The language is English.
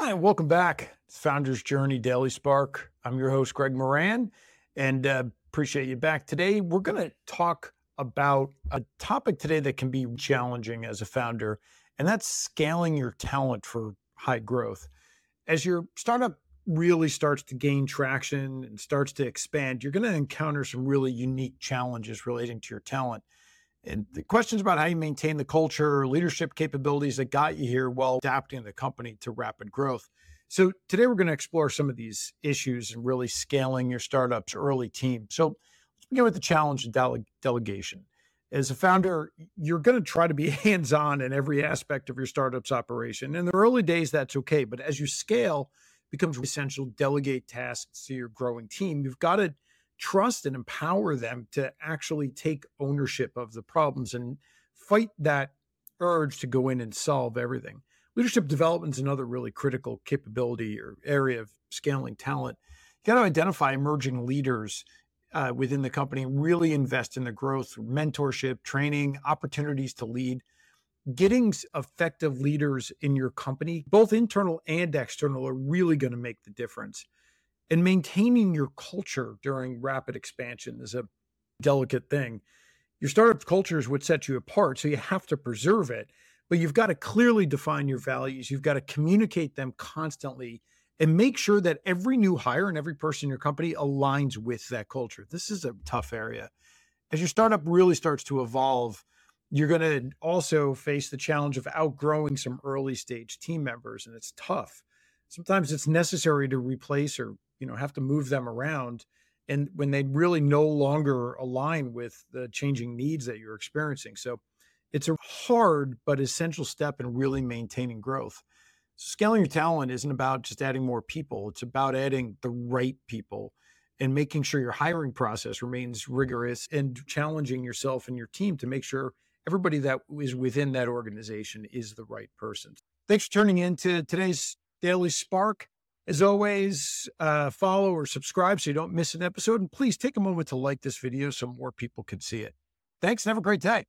Hi, and welcome back. It's Founders Journey Daily Spark. I'm your host, Greg Moran, and uh, appreciate you back. Today, we're going to talk about a topic today that can be challenging as a founder, and that's scaling your talent for high growth. As your startup really starts to gain traction and starts to expand, you're going to encounter some really unique challenges relating to your talent. And the questions about how you maintain the culture, leadership capabilities that got you here while adapting the company to rapid growth. So today we're going to explore some of these issues and really scaling your startup's early team. So let's begin with the challenge of dele- delegation. As a founder, you're going to try to be hands-on in every aspect of your startup's operation. In the early days, that's okay, but as you scale, becomes essential delegate tasks to your growing team. You've got to trust and empower them to actually take ownership of the problems and fight that urge to go in and solve everything. Leadership development is another really critical capability or area of scaling talent. You got to identify emerging leaders uh, within the company, really invest in the growth, mentorship, training, opportunities to lead. Getting effective leaders in your company, both internal and external, are really going to make the difference and maintaining your culture during rapid expansion is a delicate thing. Your startup culture is what sets you apart, so you have to preserve it, but you've got to clearly define your values. You've got to communicate them constantly and make sure that every new hire and every person in your company aligns with that culture. This is a tough area. As your startup really starts to evolve, you're going to also face the challenge of outgrowing some early stage team members, and it's tough. Sometimes it's necessary to replace or you know have to move them around and when they really no longer align with the changing needs that you're experiencing. So it's a hard but essential step in really maintaining growth. Scaling your talent isn't about just adding more people it's about adding the right people and making sure your hiring process remains rigorous and challenging yourself and your team to make sure everybody that is within that organization is the right person. Thanks for tuning in to today's daily spark as always, uh, follow or subscribe so you don't miss an episode. And please take a moment to like this video so more people can see it. Thanks and have a great day.